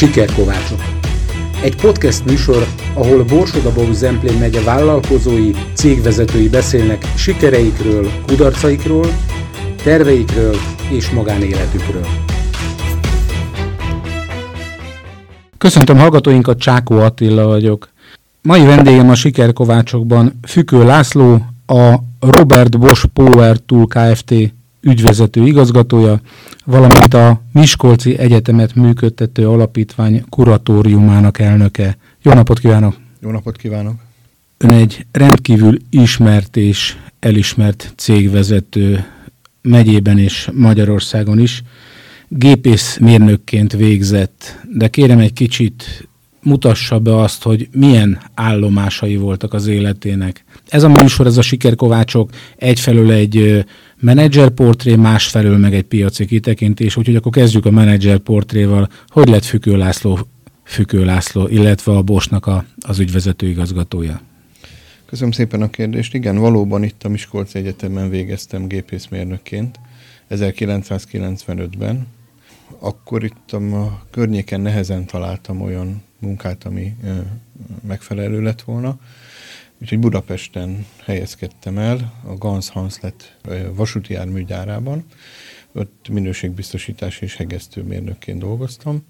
Sikerkovácsok. Egy podcast műsor, ahol Borsodabó Zemplén megye vállalkozói, cégvezetői beszélnek sikereikről, kudarcaikról, terveikről és magánéletükről. Köszöntöm hallgatóinkat, Csákó Attila vagyok. Mai vendégem a Sikerkovácsokban Fükő László, a Robert Bosch Power Tool Kft. Ügyvezető igazgatója, valamint a Miskolci Egyetemet működtető alapítvány kuratóriumának elnöke. Jó napot kívánok! Jó napot kívánok! Ön egy rendkívül ismert és elismert cégvezető megyében és Magyarországon is. Gépészmérnökként végzett, de kérem egy kicsit mutassa be azt, hogy milyen állomásai voltak az életének. Ez a műsor, ez a sikerkovácsok egyfelől egy menedzserportré, másfelől meg egy piaci kitekintés, úgyhogy akkor kezdjük a menedzserportréval. Hogy lett Fükő László, Fükő László, illetve a Bosnak a, az ügyvezető igazgatója? Köszönöm szépen a kérdést. Igen, valóban itt a Miskolci Egyetemen végeztem gépészmérnökként 1995-ben. Akkor itt a környéken nehezen találtam olyan munkát, ami megfelelő lett volna. Úgyhogy Budapesten helyezkedtem el, a Gans Hanslet vasúti járműgyárában. Ott minőségbiztosítás és hegesztőmérnökként dolgoztam.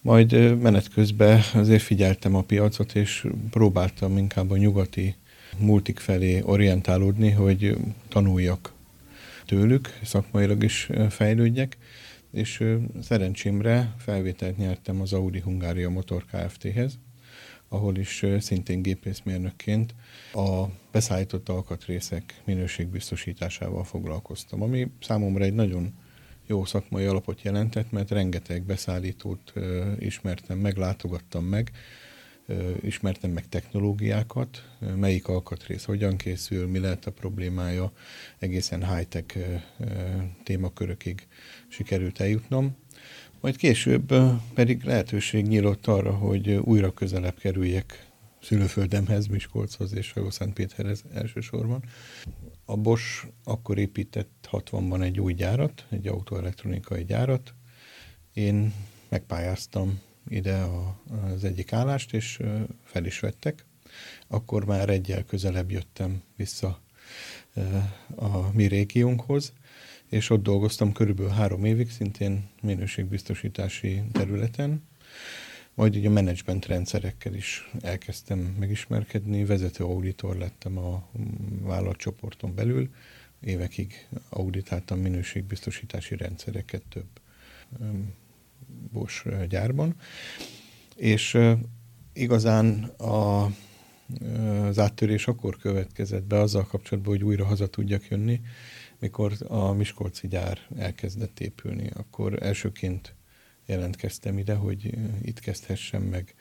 Majd menet közben azért figyeltem a piacot, és próbáltam inkább a nyugati multik felé orientálódni, hogy tanuljak tőlük, szakmailag is fejlődjek és szerencsémre felvételt nyertem az Audi Hungária Motor Kft-hez, ahol is szintén gépészmérnökként a beszállított alkatrészek minőségbiztosításával foglalkoztam, ami számomra egy nagyon jó szakmai alapot jelentett, mert rengeteg beszállítót ismertem meg, látogattam meg, ismertem meg technológiákat, melyik alkatrész hogyan készül, mi lehet a problémája, egészen high-tech témakörökig sikerült eljutnom. Majd később pedig lehetőség nyílt arra, hogy újra közelebb kerüljek szülőföldemhez, Miskolchoz és Szentpéterhez elsősorban. A Bosch akkor épített 60-ban egy új gyárat, egy autoelektronikai gyárat. Én megpályáztam ide a, az egyik állást, és fel is vettek. Akkor már egyel közelebb jöttem vissza a mi régiónkhoz, és ott dolgoztam körülbelül három évig, szintén minőségbiztosítási területen. Majd ugye a menedzsment rendszerekkel is elkezdtem megismerkedni, vezető auditor lettem a vállalatcsoporton belül, évekig auditáltam minőségbiztosítási rendszereket több Bosch gyárban, és igazán a, az áttörés akkor következett be azzal kapcsolatban, hogy újra haza tudjak jönni, mikor a Miskolci gyár elkezdett épülni. Akkor elsőként jelentkeztem ide, hogy itt kezdhessem meg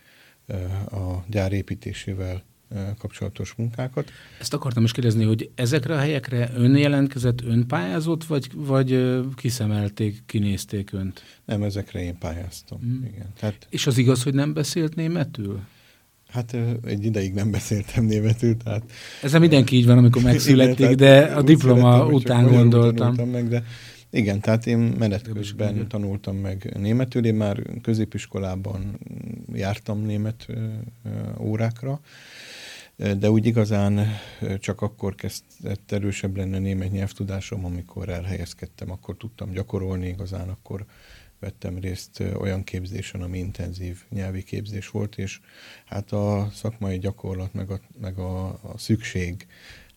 a gyár építésével kapcsolatos munkákat. Ezt akartam is kérdezni, hogy ezekre a helyekre ön jelentkezett, ön pályázott, vagy, vagy kiszemelték, kinézték önt? Nem, ezekre én pályáztam. Mm. Igen. Tehát, És az igaz, hogy nem beszélt németül? Hát egy ideig nem beszéltem németül, tehát... Ezzel mindenki így van, amikor megszületik, igen, de a diploma után gondoltam. Meg, de igen, tehát én menet közben tanultam meg németül, én már középiskolában jártam német órákra, de úgy igazán csak akkor kezdett erősebb lenne a német nyelvtudásom, amikor elhelyezkedtem, akkor tudtam gyakorolni igazán, akkor vettem részt olyan képzésen, ami intenzív nyelvi képzés volt, és hát a szakmai gyakorlat, meg a, meg a, a szükség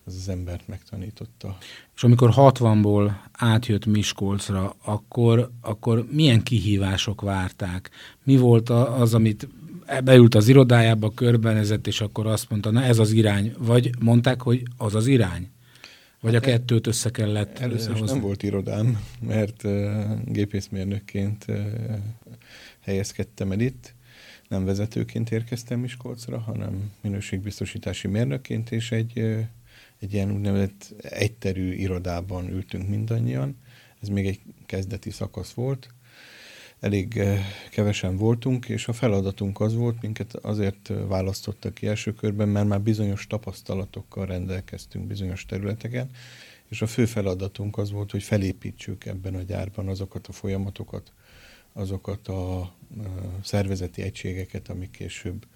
az az embert megtanította. És amikor 60-ból átjött Miskolcra, akkor, akkor milyen kihívások várták? Mi volt az, amit beült az irodájába, körbenezett, és akkor azt mondta, na ez az irány. Vagy mondták, hogy az az irány? Vagy a kettőt össze kellett Először is nem volt irodám, mert uh, gépészmérnökként uh, helyezkedtem el itt. Nem vezetőként érkeztem Miskolcra, hanem minőségbiztosítási mérnökként, és egy, uh, egy ilyen úgynevezett egyterű irodában ültünk mindannyian. Ez még egy kezdeti szakasz volt, elég eh, kevesen voltunk, és a feladatunk az volt, minket azért eh, választottak ki első körben, mert már bizonyos tapasztalatokkal rendelkeztünk bizonyos területeken, és a fő feladatunk az volt, hogy felépítsük ebben a gyárban azokat a folyamatokat, azokat a szervezeti egységeket, amik később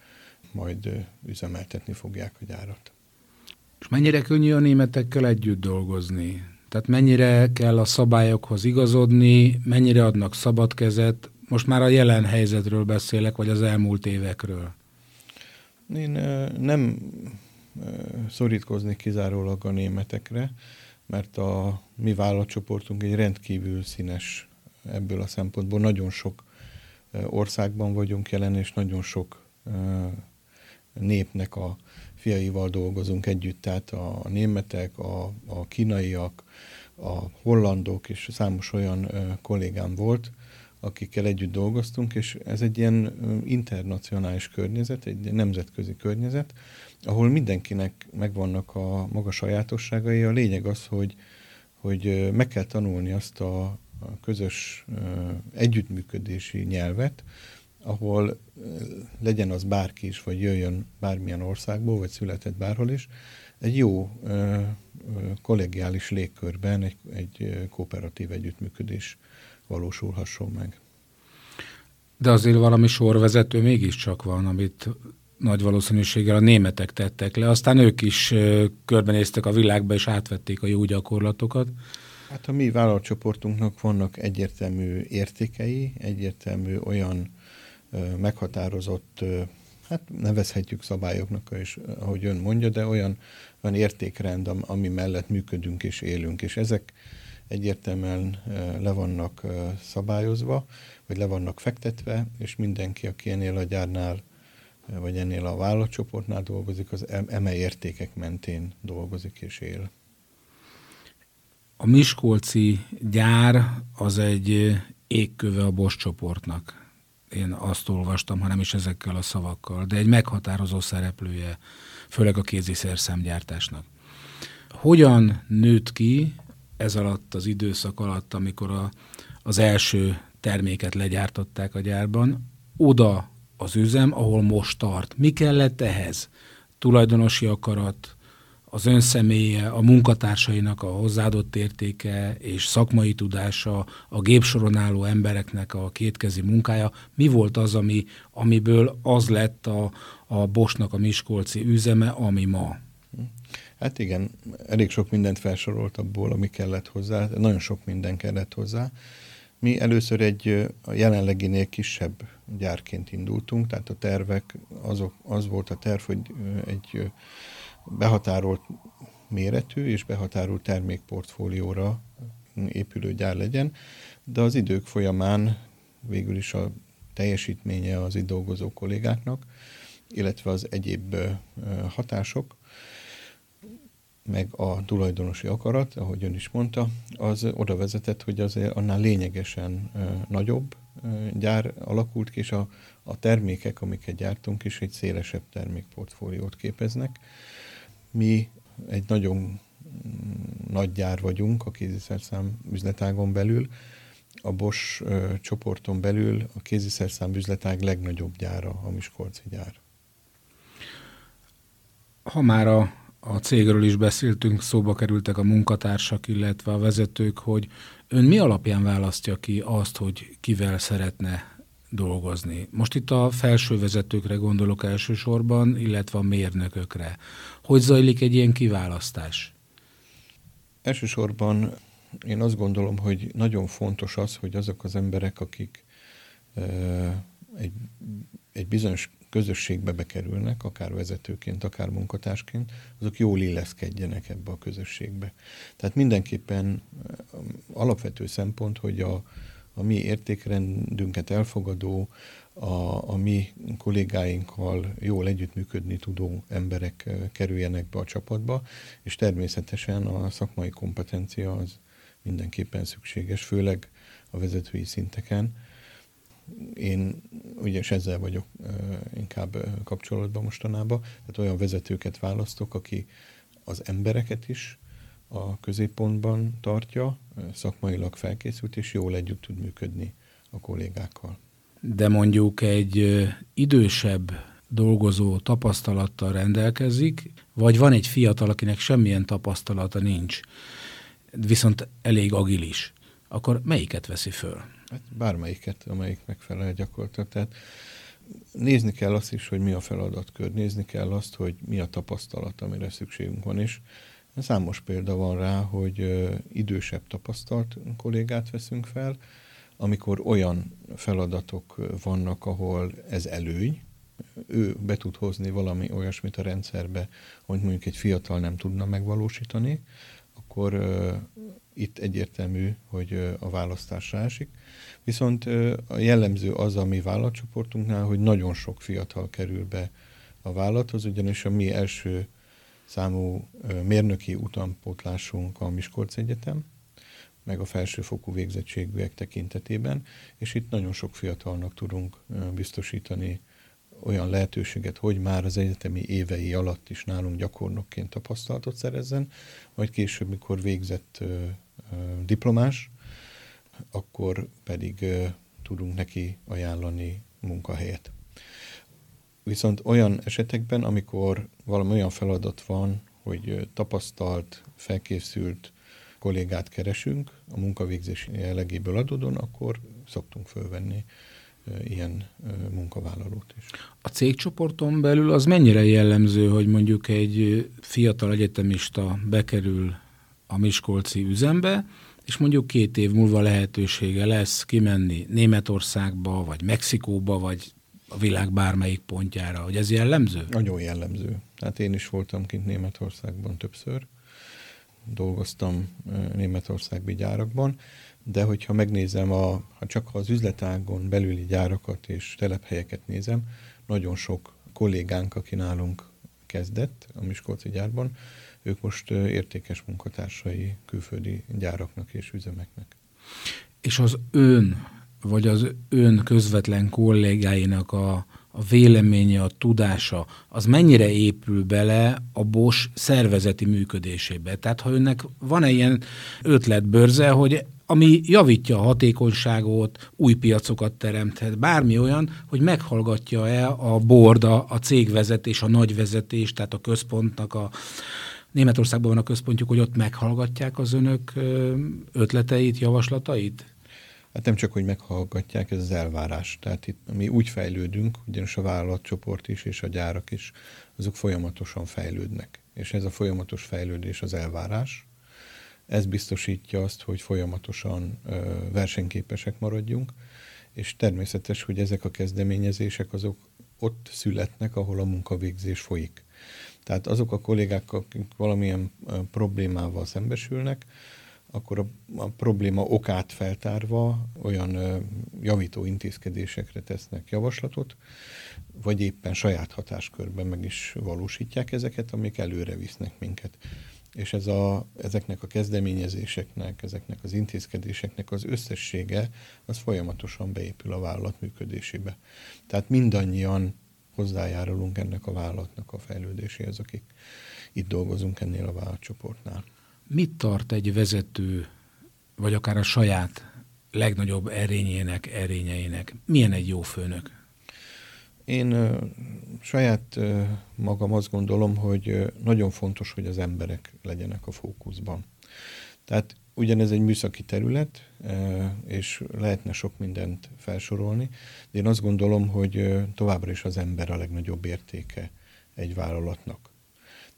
majd üzemeltetni fogják a gyárat. És mennyire könnyű a németekkel együtt dolgozni? Tehát mennyire kell a szabályokhoz igazodni, mennyire adnak szabad kezet? Most már a jelen helyzetről beszélek, vagy az elmúlt évekről. Én nem szorítkozni kizárólag a németekre, mert a mi vállalatcsoportunk egy rendkívül színes ebből a szempontból. Nagyon sok országban vagyunk jelen, és nagyon sok népnek a fiaival dolgozunk együtt, tehát a németek, a, a kínaiak, a hollandok és számos olyan kollégám volt, akikkel együtt dolgoztunk, és ez egy ilyen internacionális környezet, egy nemzetközi környezet, ahol mindenkinek megvannak a maga sajátosságai. A lényeg az, hogy, hogy meg kell tanulni azt a, közös együttműködési nyelvet, ahol legyen az bárki is, vagy jöjjön bármilyen országból, vagy született bárhol is, egy jó kollegiális légkörben egy, egy kooperatív együttműködés valósulhasson meg. De azért valami sorvezető mégiscsak van, amit nagy valószínűséggel a németek tettek le, aztán ők is körbenéztek a világba, és átvették a jó gyakorlatokat. Hát a mi vállalatcsoportunknak vannak egyértelmű értékei, egyértelmű olyan ö, meghatározott, hát nevezhetjük szabályoknak is, ahogy ön mondja, de olyan, olyan értékrend, ami mellett működünk és élünk, és ezek egyértelműen le vannak szabályozva, vagy le vannak fektetve, és mindenki, aki ennél a gyárnál, vagy ennél a vállalatcsoportnál dolgozik, az eme értékek mentén dolgozik és él. A Miskolci gyár az egy égköve a Bosch csoportnak. Én azt olvastam, hanem is ezekkel a szavakkal, de egy meghatározó szereplője, főleg a kéziszerszámgyártásnak. Hogyan nőtt ki ez alatt az időszak alatt, amikor a, az első terméket legyártották a gyárban, oda az üzem, ahol most tart. Mi kellett ehhez? Tulajdonosi akarat, az ön személye, a munkatársainak a hozzáadott értéke és szakmai tudása, a gépsoron álló embereknek a kétkezi munkája. Mi volt az, ami, amiből az lett a, a Bosnak a Miskolci üzeme, ami ma? Hát igen, elég sok mindent felsorolt abból, ami kellett hozzá, nagyon sok minden kellett hozzá. Mi először egy a jelenleginél kisebb gyárként indultunk, tehát a tervek, azok, az volt a terv, hogy egy behatárolt méretű és behatárolt termékportfólióra épülő gyár legyen, de az idők folyamán végül is a teljesítménye az itt dolgozó kollégáknak, illetve az egyéb hatások meg a tulajdonosi akarat, ahogy ön is mondta, az oda vezetett, hogy azért annál lényegesen nagyobb gyár alakult ki, és a, a termékek, amiket gyártunk is, egy szélesebb termékportfóliót képeznek. Mi egy nagyon mm, nagy gyár vagyunk a kéziszerszám üzletágon belül, a Bosch csoporton belül a kéziszerszám üzletág legnagyobb gyára a Miskolci gyár. Ha már a a cégről is beszéltünk, szóba kerültek a munkatársak, illetve a vezetők, hogy ön mi alapján választja ki azt, hogy kivel szeretne dolgozni. Most itt a felső vezetőkre gondolok elsősorban, illetve a mérnökökre. Hogy zajlik egy ilyen kiválasztás? Elsősorban én azt gondolom, hogy nagyon fontos az, hogy azok az emberek, akik egy, egy bizonyos közösségbe bekerülnek, akár vezetőként, akár munkatársként, azok jól illeszkedjenek ebbe a közösségbe. Tehát mindenképpen alapvető szempont, hogy a, a mi értékrendünket elfogadó, a, a mi kollégáinkkal jól együttműködni tudó emberek kerüljenek be a csapatba, és természetesen a szakmai kompetencia az mindenképpen szükséges, főleg a vezetői szinteken, én ugye ezzel vagyok inkább kapcsolatban mostanában, tehát olyan vezetőket választok, aki az embereket is a középpontban tartja, szakmailag felkészült, és jól együtt tud működni a kollégákkal. De mondjuk egy idősebb dolgozó tapasztalattal rendelkezik, vagy van egy fiatal, akinek semmilyen tapasztalata nincs, viszont elég agilis, akkor melyiket veszi föl? Hát bármelyiket, amelyik megfelel gyakorlatilag. Tehát nézni kell azt is, hogy mi a feladatkör, nézni kell azt, hogy mi a tapasztalat, amire szükségünk van, és számos példa van rá, hogy idősebb tapasztalt kollégát veszünk fel, amikor olyan feladatok vannak, ahol ez előny, ő be tud hozni valami olyasmit a rendszerbe, hogy mondjuk egy fiatal nem tudna megvalósítani, akkor itt egyértelmű, hogy a választásra esik. Viszont a jellemző az a mi vállalatcsoportunknál, hogy nagyon sok fiatal kerül be a vállalathoz, ugyanis a mi első számú mérnöki utánpótlásunk a Miskolc Egyetem, meg a felsőfokú végzettségűek tekintetében, és itt nagyon sok fiatalnak tudunk biztosítani olyan lehetőséget, hogy már az egyetemi évei alatt is nálunk gyakornokként tapasztalatot szerezzen, vagy később, mikor végzett ö, ö, diplomás, akkor pedig ö, tudunk neki ajánlani munkahelyet. Viszont olyan esetekben, amikor valami olyan feladat van, hogy tapasztalt, felkészült kollégát keresünk a munkavégzés jellegéből adódóan, akkor szoktunk fölvenni ilyen munkavállalót is. A cégcsoporton belül az mennyire jellemző, hogy mondjuk egy fiatal egyetemista bekerül a Miskolci üzembe, és mondjuk két év múlva lehetősége lesz kimenni Németországba, vagy Mexikóba, vagy a világ bármelyik pontjára, hogy ez jellemző? Nagyon jellemző. Tehát én is voltam kint Németországban többször, dolgoztam Németországbi gyárakban, de hogyha megnézem, a, ha csak az üzletágon belüli gyárakat és telephelyeket nézem, nagyon sok kollégánk, aki nálunk kezdett a Miskolci gyárban, ők most értékes munkatársai külföldi gyáraknak és üzemeknek. És az ön, vagy az ön közvetlen kollégáinak a, a véleménye, a tudása, az mennyire épül bele a Bosch szervezeti működésébe? Tehát ha önnek van-e ilyen ötletbörze, hogy ami javítja a hatékonyságot, új piacokat teremthet, bármi olyan, hogy meghallgatja-e a borda, a cégvezetés, a nagyvezetés, tehát a központnak a Németországban van a központjuk, hogy ott meghallgatják az önök ötleteit, javaslatait? Hát nem csak, hogy meghallgatják, ez az elvárás. Tehát itt mi úgy fejlődünk, ugyanis a vállalatcsoport is és a gyárak is, azok folyamatosan fejlődnek. És ez a folyamatos fejlődés az elvárás. Ez biztosítja azt, hogy folyamatosan ö, versenyképesek maradjunk, és természetes, hogy ezek a kezdeményezések azok ott születnek, ahol a munkavégzés folyik. Tehát azok a kollégák, akik valamilyen problémával szembesülnek, akkor a, a probléma okát feltárva olyan ö, javító intézkedésekre tesznek javaslatot, vagy éppen saját hatáskörben meg is valósítják ezeket, amik előre visznek minket. És ez a, ezeknek a kezdeményezéseknek, ezeknek az intézkedéseknek az összessége, az folyamatosan beépül a vállalat működésébe. Tehát mindannyian hozzájárulunk ennek a vállalatnak a fejlődéséhez, akik itt dolgozunk ennél a vállalatcsoportnál mit tart egy vezető, vagy akár a saját legnagyobb erényének, erényeinek? Milyen egy jó főnök? Én ö, saját ö, magam azt gondolom, hogy ö, nagyon fontos, hogy az emberek legyenek a fókuszban. Tehát ugyanez egy műszaki terület, és lehetne sok mindent felsorolni, de én azt gondolom, hogy továbbra is az ember a legnagyobb értéke egy vállalatnak.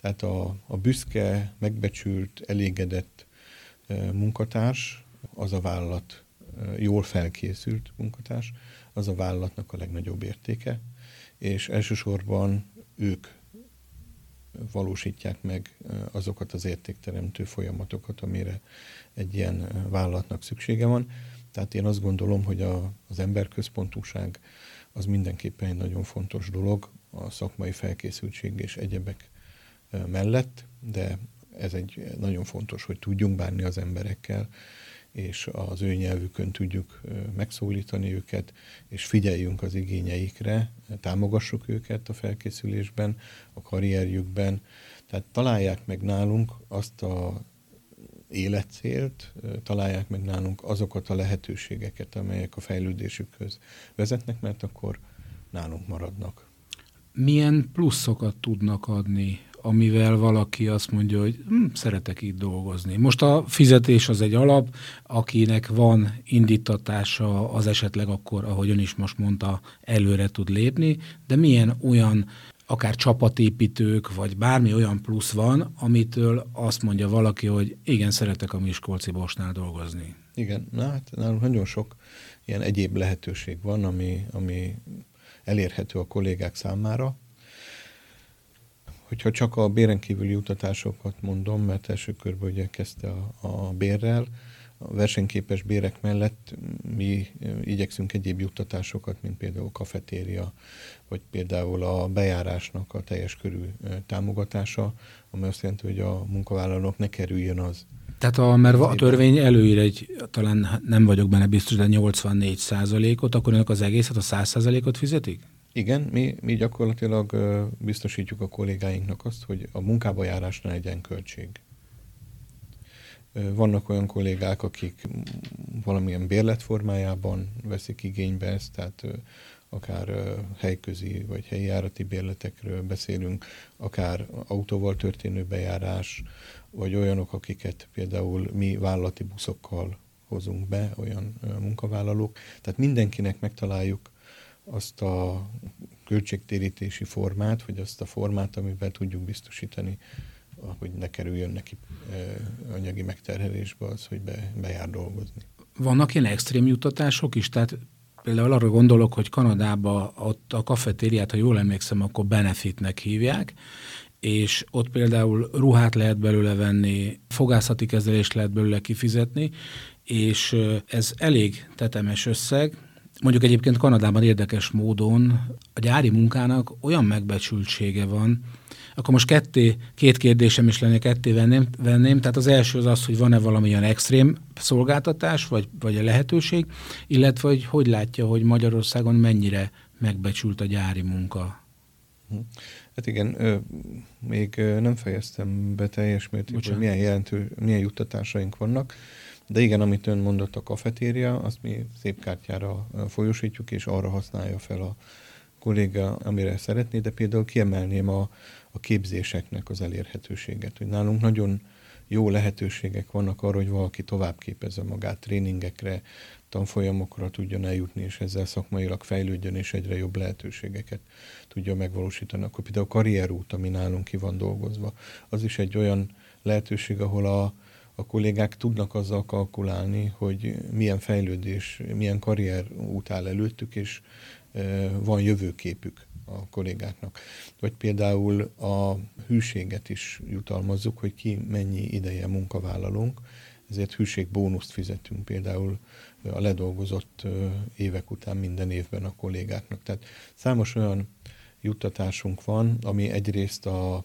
Tehát a, a büszke, megbecsült, elégedett munkatárs, az a vállalat jól felkészült munkatárs, az a vállalatnak a legnagyobb értéke, és elsősorban ők valósítják meg azokat az értékteremtő folyamatokat, amire egy ilyen vállalatnak szüksége van. Tehát én azt gondolom, hogy a, az emberközpontúság az mindenképpen egy nagyon fontos dolog, a szakmai felkészültség és egyebek mellett, de ez egy nagyon fontos, hogy tudjunk bánni az emberekkel, és az ő nyelvükön tudjuk megszólítani őket, és figyeljünk az igényeikre, támogassuk őket a felkészülésben, a karrierjükben. Tehát találják meg nálunk azt a életcélt, találják meg nálunk azokat a lehetőségeket, amelyek a fejlődésükhöz vezetnek, mert akkor nálunk maradnak. Milyen pluszokat tudnak adni amivel valaki azt mondja, hogy hm, szeretek itt dolgozni. Most a fizetés az egy alap, akinek van indítatása, az esetleg akkor, ahogy ön is most mondta, előre tud lépni, de milyen olyan akár csapatépítők, vagy bármi olyan plusz van, amitől azt mondja valaki, hogy igen, szeretek a Miskolci Bosnál dolgozni. Igen, na hát nagyon sok ilyen egyéb lehetőség van, ami, ami elérhető a kollégák számára. Hogyha csak a béren kívüli jutatásokat mondom, mert első körben ugye kezdte a, a bérrel, a versenyképes bérek mellett mi igyekszünk egyéb juttatásokat, mint például kafetéria, vagy például a bejárásnak a teljes körű támogatása, ami azt jelenti, hogy a munkavállalók ne kerüljön az. Tehát a, mert a törvény előír egy, talán nem vagyok benne biztos, de 84 százalékot, akkor önök az egészet, a 100 százalékot fizetik? Igen, mi, mi gyakorlatilag biztosítjuk a kollégáinknak azt, hogy a munkába járás ne legyen költség. Vannak olyan kollégák, akik valamilyen bérlet formájában veszik igénybe ezt, tehát akár helyközi vagy helyi járati bérletekről beszélünk, akár autóval történő bejárás, vagy olyanok, akiket például mi vállalati buszokkal hozunk be, olyan munkavállalók. Tehát mindenkinek megtaláljuk azt a költségtérítési formát, vagy azt a formát, amiben tudjuk biztosítani, hogy ne kerüljön neki anyagi megterhelésbe az, hogy be, bejár dolgozni. Vannak ilyen extrém juttatások is? Tehát például arra gondolok, hogy Kanadában ott a kafetériát, ha jól emlékszem, akkor benefitnek hívják, és ott például ruhát lehet belőle venni, fogászati kezelést lehet belőle kifizetni, és ez elég tetemes összeg, Mondjuk egyébként Kanadában érdekes módon a gyári munkának olyan megbecsültsége van, akkor most ketté, két kérdésem is lenne, ketté venném, venném. Tehát az első az az, hogy van-e valamilyen extrém szolgáltatás, vagy, vagy a lehetőség, illetve hogy hogy látja, hogy Magyarországon mennyire megbecsült a gyári munka. Hm. Hát igen, ö, még nem fejeztem be teljes mértékben, hogy milyen jelentő, milyen juttatásaink vannak. De igen, amit ön mondott, a kafetéria, azt mi szép kártyára folyosítjuk, és arra használja fel a kolléga, amire szeretné, de például kiemelném a, a képzéseknek az elérhetőséget, hogy nálunk nagyon jó lehetőségek vannak arra, hogy valaki tovább képezze magát tréningekre, tanfolyamokra tudjon eljutni, és ezzel szakmailag fejlődjön, és egyre jobb lehetőségeket tudja megvalósítani. Akkor például a karrierút, ami nálunk ki van dolgozva, az is egy olyan lehetőség, ahol a, a kollégák tudnak azzal kalkulálni, hogy milyen fejlődés, milyen karrier út áll előttük, és van jövőképük a kollégáknak. Vagy például a hűséget is jutalmazzuk, hogy ki mennyi ideje munkavállalunk, ezért hűségbónuszt fizetünk például a ledolgozott évek után minden évben a kollégáknak. Tehát számos olyan juttatásunk van, ami egyrészt a,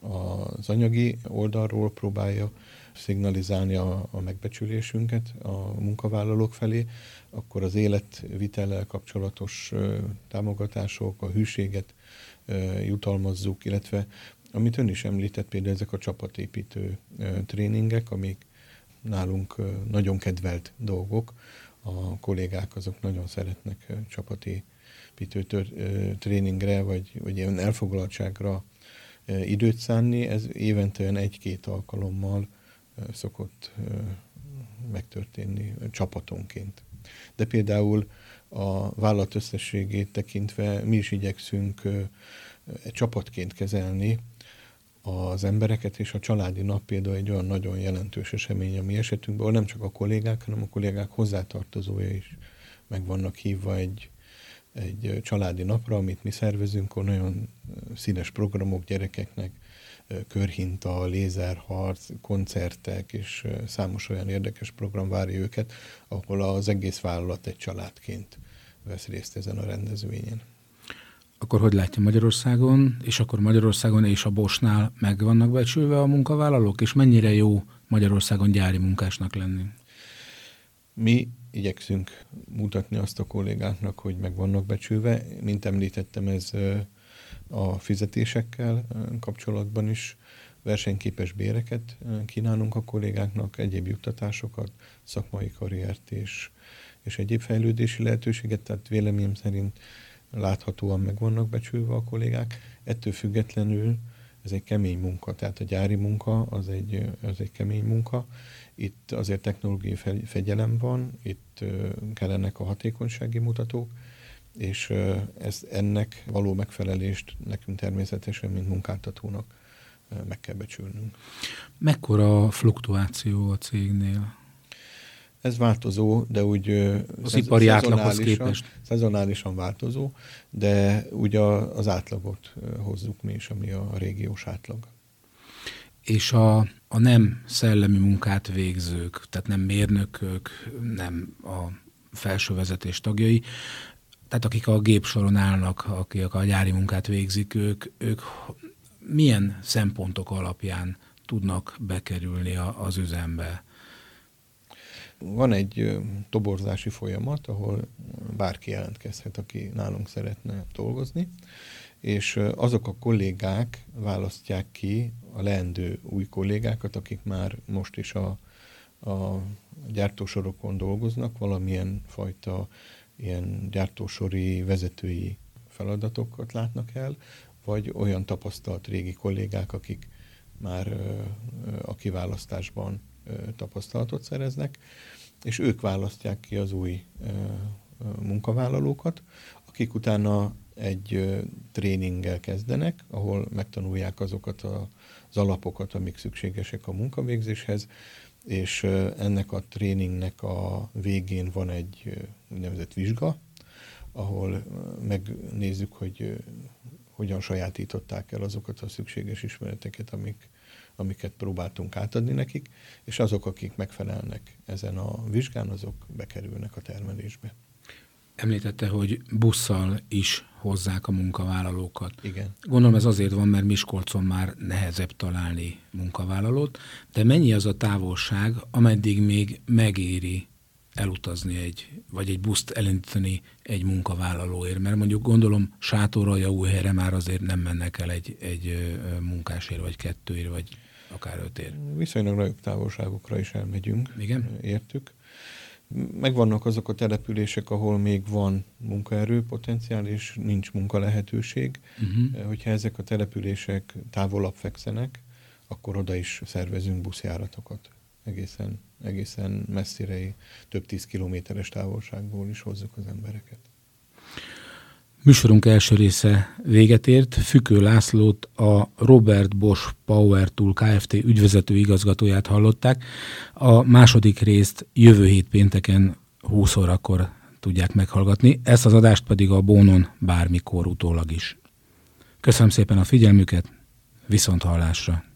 az anyagi oldalról próbálja szignalizálni a, a megbecsülésünket a munkavállalók felé, akkor az életvitellel kapcsolatos támogatások, a hűséget jutalmazzuk, illetve amit ön is említett, például ezek a csapatépítő tréningek, amik nálunk nagyon kedvelt dolgok, a kollégák azok nagyon szeretnek tör, ö, tréningre, vagy, vagy ilyen elfoglaltságra időt szánni, ez évente egy-két alkalommal szokott megtörténni csapatonként. De például a vállalat összességét tekintve mi is igyekszünk egy csapatként kezelni az embereket, és a családi nap például egy olyan nagyon jelentős esemény a mi esetünkben, ahol nem csak a kollégák, hanem a kollégák hozzátartozója is meg vannak hívva egy, egy családi napra, amit mi szervezünk, nagyon színes programok gyerekeknek, körhinta, lézerharc, koncertek és számos olyan érdekes program várja őket, ahol az egész vállalat egy családként vesz részt ezen a rendezvényen. Akkor hogy látja Magyarországon, és akkor Magyarországon és a Bosnál meg vannak becsülve a munkavállalók, és mennyire jó Magyarországon gyári munkásnak lenni? Mi igyekszünk mutatni azt a kollégáknak, hogy meg vannak becsülve. Mint említettem, ez a fizetésekkel kapcsolatban is versenyképes béreket kínálunk a kollégáknak, egyéb juttatásokat, szakmai karriert és, és egyéb fejlődési lehetőséget, tehát véleményem szerint láthatóan meg vannak becsülve a kollégák. Ettől függetlenül ez egy kemény munka, tehát a gyári munka az egy, az egy kemény munka. Itt azért technológiai fegyelem van, itt kellenek a hatékonysági mutatók, és ez, ennek való megfelelést nekünk természetesen, mint munkáltatónak meg kell becsülnünk. Mekkora a fluktuáció a cégnél? Ez változó, de úgy az ipari átlaghoz képest. Szezonálisan változó, de ugye az átlagot hozzuk mi is, ami a régiós átlag. És a, a nem szellemi munkát végzők, tehát nem mérnökök, nem a felső vezetés tagjai, tehát akik a gépsoron állnak, akik a gyári munkát végzik, ők, ők milyen szempontok alapján tudnak bekerülni az üzembe? Van egy toborzási folyamat, ahol bárki jelentkezhet, aki nálunk szeretne dolgozni, és azok a kollégák választják ki a leendő új kollégákat, akik már most is a, a gyártósorokon dolgoznak, valamilyen fajta ilyen gyártósori vezetői feladatokat látnak el, vagy olyan tapasztalt régi kollégák, akik már a kiválasztásban tapasztalatot szereznek, és ők választják ki az új munkavállalókat, akik utána egy tréninggel kezdenek, ahol megtanulják azokat az alapokat, amik szükségesek a munkavégzéshez, és ennek a tréningnek a végén van egy úgynevezett vizsga, ahol megnézzük, hogy hogyan sajátították el azokat a szükséges ismereteket, amik, amiket próbáltunk átadni nekik, és azok, akik megfelelnek ezen a vizsgán, azok bekerülnek a termelésbe. Említette, hogy busszal is hozzák a munkavállalókat. Igen. Gondolom ez azért van, mert Miskolcon már nehezebb találni munkavállalót, de mennyi az a távolság, ameddig még megéri elutazni egy, vagy egy buszt elindítani egy munkavállalóért, mert mondjuk gondolom sátorra, helyre már azért nem mennek el egy, egy munkásért, vagy kettőért, vagy akár ötért. Viszonylag nagyobb távolságokra is elmegyünk. Igen? Értük. Megvannak azok a települések, ahol még van munkaerő potenciál, és nincs munka lehetőség. Uh-huh. Hogyha ezek a települések távolabb fekszenek, akkor oda is szervezünk buszjáratokat egészen, egészen messzire, több tíz kilométeres távolságból is hozzuk az embereket. Műsorunk első része véget ért. Fükő Lászlót, a Robert Bosch Power Tool Kft. ügyvezető igazgatóját hallották. A második részt jövő hét pénteken 20 órakor tudják meghallgatni, ezt az adást pedig a Bónon bármikor utólag is. Köszönöm szépen a figyelmüket, viszont hallásra!